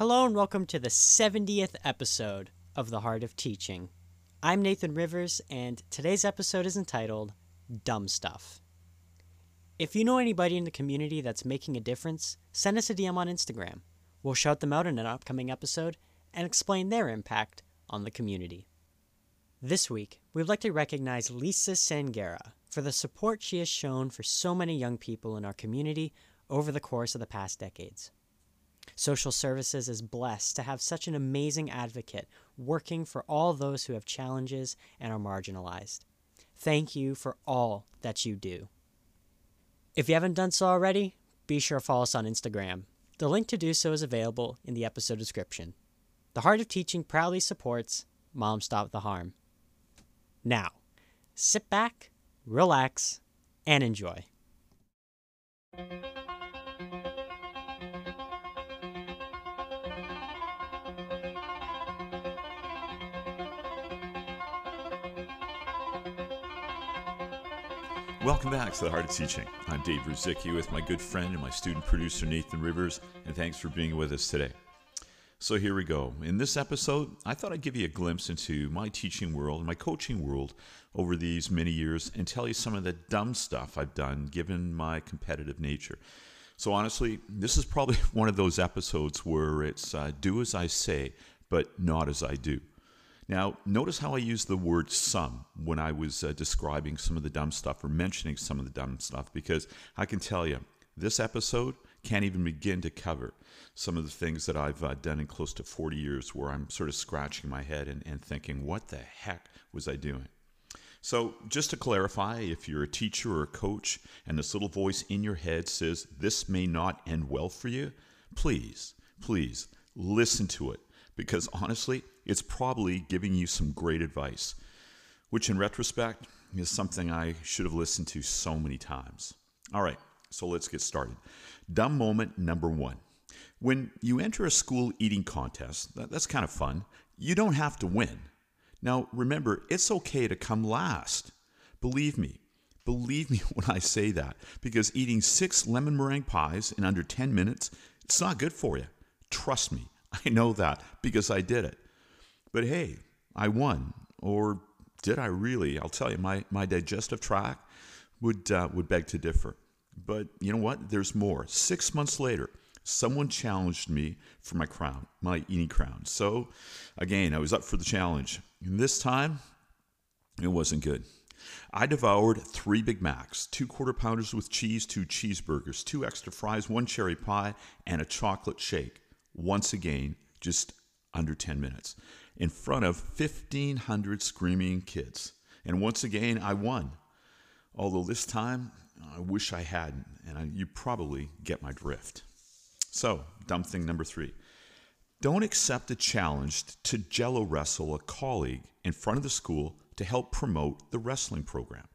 Hello and welcome to the 70th episode of The Heart of Teaching. I'm Nathan Rivers, and today's episode is entitled Dumb Stuff. If you know anybody in the community that's making a difference, send us a DM on Instagram. We'll shout them out in an upcoming episode and explain their impact on the community. This week, we'd like to recognize Lisa Sangera for the support she has shown for so many young people in our community over the course of the past decades. Social Services is blessed to have such an amazing advocate working for all those who have challenges and are marginalized. Thank you for all that you do. If you haven't done so already, be sure to follow us on Instagram. The link to do so is available in the episode description. The Heart of Teaching proudly supports Moms Stop the Harm. Now, sit back, relax, and enjoy. Welcome back to the Heart of Teaching. I'm Dave Ruzycki with my good friend and my student producer Nathan Rivers, and thanks for being with us today. So here we go. In this episode, I thought I'd give you a glimpse into my teaching world, my coaching world over these many years, and tell you some of the dumb stuff I've done given my competitive nature. So honestly, this is probably one of those episodes where it's uh, do as I say, but not as I do. Now, notice how I use the word some when I was uh, describing some of the dumb stuff or mentioning some of the dumb stuff, because I can tell you, this episode can't even begin to cover some of the things that I've uh, done in close to 40 years where I'm sort of scratching my head and, and thinking, what the heck was I doing? So, just to clarify, if you're a teacher or a coach and this little voice in your head says this may not end well for you, please, please listen to it because honestly, it's probably giving you some great advice, which in retrospect is something I should have listened to so many times. All right, so let's get started. Dumb moment number one. When you enter a school eating contest, that's kind of fun, you don't have to win. Now, remember, it's okay to come last. Believe me, believe me when I say that, because eating six lemon meringue pies in under 10 minutes, it's not good for you. Trust me, I know that because I did it. But hey, I won. Or did I really? I'll tell you, my, my digestive tract would, uh, would beg to differ. But you know what? There's more. Six months later, someone challenged me for my crown, my eating crown. So again, I was up for the challenge. And this time, it wasn't good. I devoured three Big Macs, two quarter pounders with cheese, two cheeseburgers, two extra fries, one cherry pie, and a chocolate shake once again, just under 10 minutes, in front of 1,500 screaming kids. And once again, I won. Although this time, I wish I hadn't, and I, you probably get my drift. So, dumb thing number three don't accept a challenge to jello wrestle a colleague in front of the school to help promote the wrestling program.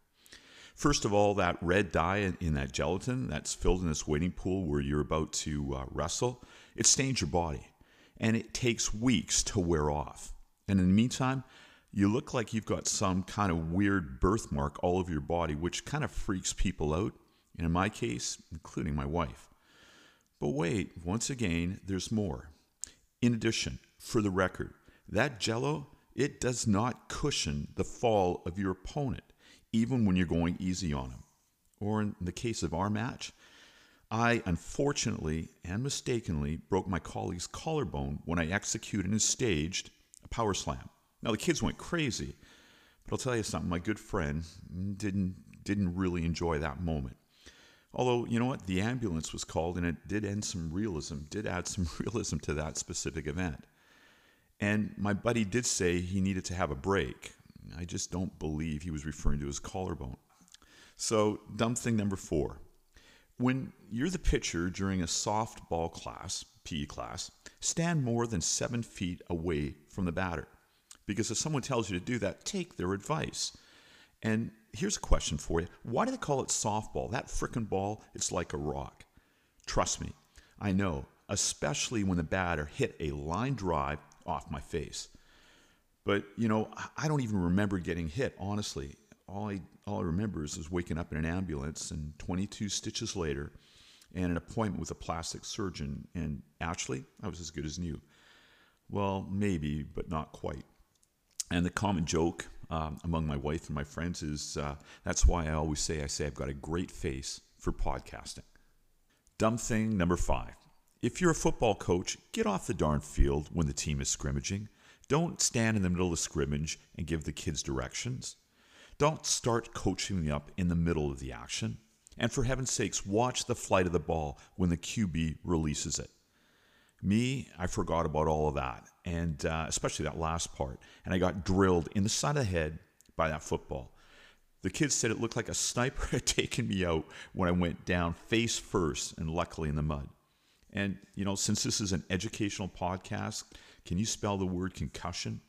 First of all, that red dye in that gelatin that's filled in this waiting pool where you're about to uh, wrestle, it stains your body and it takes weeks to wear off. And in the meantime, you look like you've got some kind of weird birthmark all over your body, which kind of freaks people out. And in my case, including my wife. But wait, once again, there's more. In addition, for the record, that jello, it does not cushion the fall of your opponent, even when you're going easy on him. Or in the case of our match, I unfortunately and mistakenly broke my colleague's collarbone when I executed and staged a power slam. Now the kids went crazy, but I'll tell you something, my good friend didn't didn't really enjoy that moment. Although, you know what, the ambulance was called and it did end some realism, did add some realism to that specific event. And my buddy did say he needed to have a break. I just don't believe he was referring to his collarbone. So, dumb thing number four when you're the pitcher during a softball class, PE class, stand more than seven feet away from the batter. Because if someone tells you to do that, take their advice. And here's a question for you Why do they call it softball? That frickin' ball, it's like a rock. Trust me, I know, especially when the batter hit a line drive off my face. But, you know, I don't even remember getting hit, honestly all I all I remember is, is waking up in an ambulance and 22 stitches later and an appointment with a plastic surgeon, and actually, I was as good as new. Well, maybe, but not quite. And the common joke um, among my wife and my friends is uh, that's why I always say, I say I've got a great face for podcasting. Dumb thing number five. If you're a football coach, get off the darn field when the team is scrimmaging. Don't stand in the middle of the scrimmage and give the kids directions. Don't start coaching me up in the middle of the action. And for heaven's sakes, watch the flight of the ball when the QB releases it. Me, I forgot about all of that, and uh, especially that last part. And I got drilled in the side of the head by that football. The kids said it looked like a sniper had taken me out when I went down face first, and luckily in the mud. And, you know, since this is an educational podcast, can you spell the word concussion?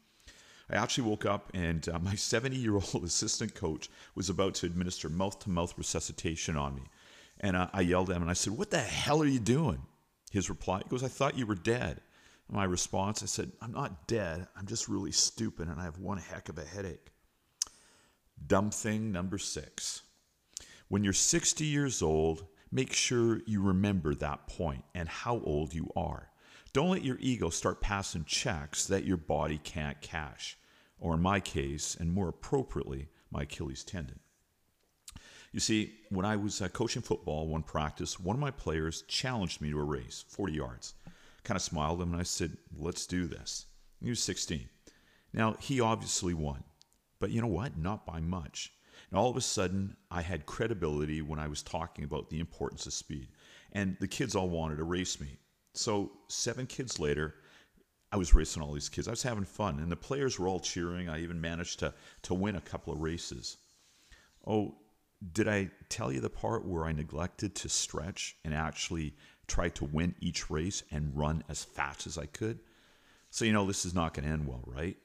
I actually woke up and uh, my 70 year old assistant coach was about to administer mouth to mouth resuscitation on me. And uh, I yelled at him and I said, What the hell are you doing? His reply, he goes, I thought you were dead. My response, I said, I'm not dead. I'm just really stupid and I have one heck of a headache. Dumb thing number six. When you're 60 years old, make sure you remember that point and how old you are. Don't let your ego start passing checks that your body can't cash, or in my case, and more appropriately, my Achilles tendon. You see, when I was uh, coaching football one practice, one of my players challenged me to a race, 40 yards. Kind of smiled at him and I said, Let's do this. He was 16. Now, he obviously won, but you know what? Not by much. And all of a sudden, I had credibility when I was talking about the importance of speed. And the kids all wanted to race me. So, seven kids later, I was racing all these kids. I was having fun, and the players were all cheering. I even managed to, to win a couple of races. Oh, did I tell you the part where I neglected to stretch and actually try to win each race and run as fast as I could? So you know this is not going to end well, right?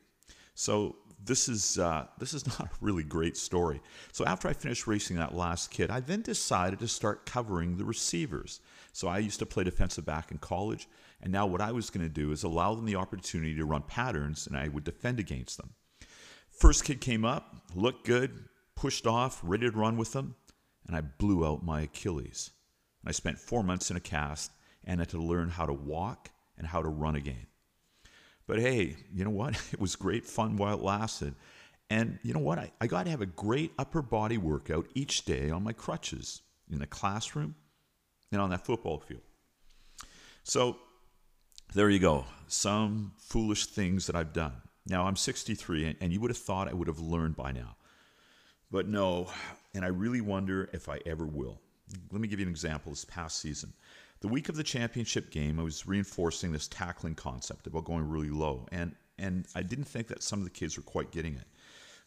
So this is uh, this is not a really great story. So after I finished racing that last kid, I then decided to start covering the receivers. So I used to play defensive back in college, and now what I was going to do is allow them the opportunity to run patterns, and I would defend against them. First kid came up, looked good, pushed off, ready to run with them, and I blew out my Achilles. I spent four months in a cast and had to learn how to walk and how to run again. But hey, you know what? It was great fun while it lasted. And you know what? I, I got to have a great upper body workout each day on my crutches in the classroom and on that football field. So there you go. Some foolish things that I've done. Now I'm 63, and you would have thought I would have learned by now. But no, and I really wonder if I ever will. Let me give you an example this past season. The week of the championship game, I was reinforcing this tackling concept about going really low, and, and I didn't think that some of the kids were quite getting it.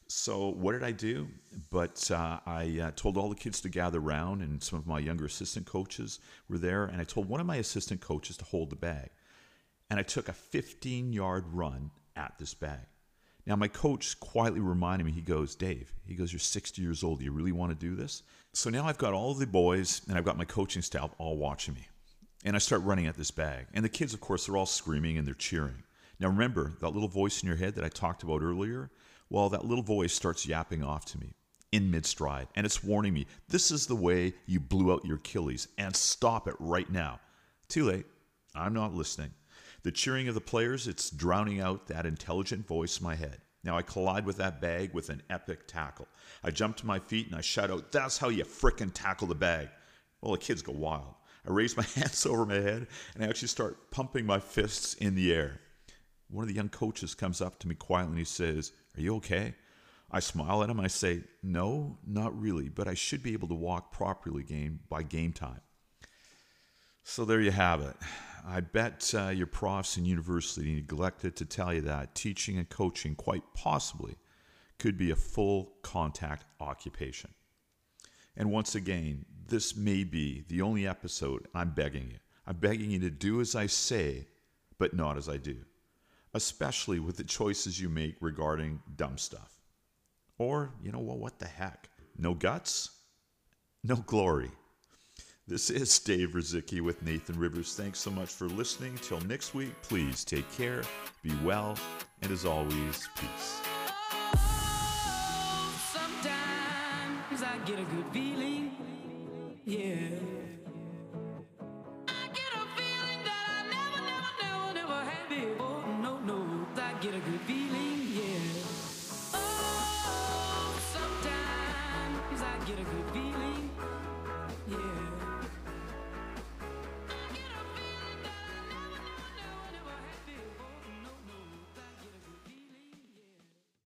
So, what did I do? But uh, I uh, told all the kids to gather around, and some of my younger assistant coaches were there. And I told one of my assistant coaches to hold the bag. And I took a 15 yard run at this bag. Now, my coach quietly reminded me, he goes, Dave, he goes, You're 60 years old. Do you really want to do this? So now I've got all the boys and I've got my coaching staff all watching me. And I start running at this bag. And the kids, of course, they're all screaming and they're cheering. Now, remember that little voice in your head that I talked about earlier? Well, that little voice starts yapping off to me in mid stride, and it's warning me this is the way you blew out your Achilles, and stop it right now. Too late. I'm not listening. The cheering of the players, it's drowning out that intelligent voice in my head. Now I collide with that bag with an epic tackle. I jump to my feet and I shout out, That's how you frickin' tackle the bag. Well, the kids go wild. I raise my hands over my head and I actually start pumping my fists in the air. One of the young coaches comes up to me quietly and he says, Are you okay? I smile at him. I say, No, not really, but I should be able to walk properly game by game time. So there you have it. I bet uh, your profs in university neglected to tell you that teaching and coaching quite possibly could be a full contact occupation. And once again, this may be the only episode I'm begging you. I'm begging you to do as I say, but not as I do, especially with the choices you make regarding dumb stuff. Or, you know what, what the heck? No guts, no glory. This is Dave Ruzycki with Nathan Rivers. Thanks so much for listening. Till next week, please take care, be well, and as always, peace.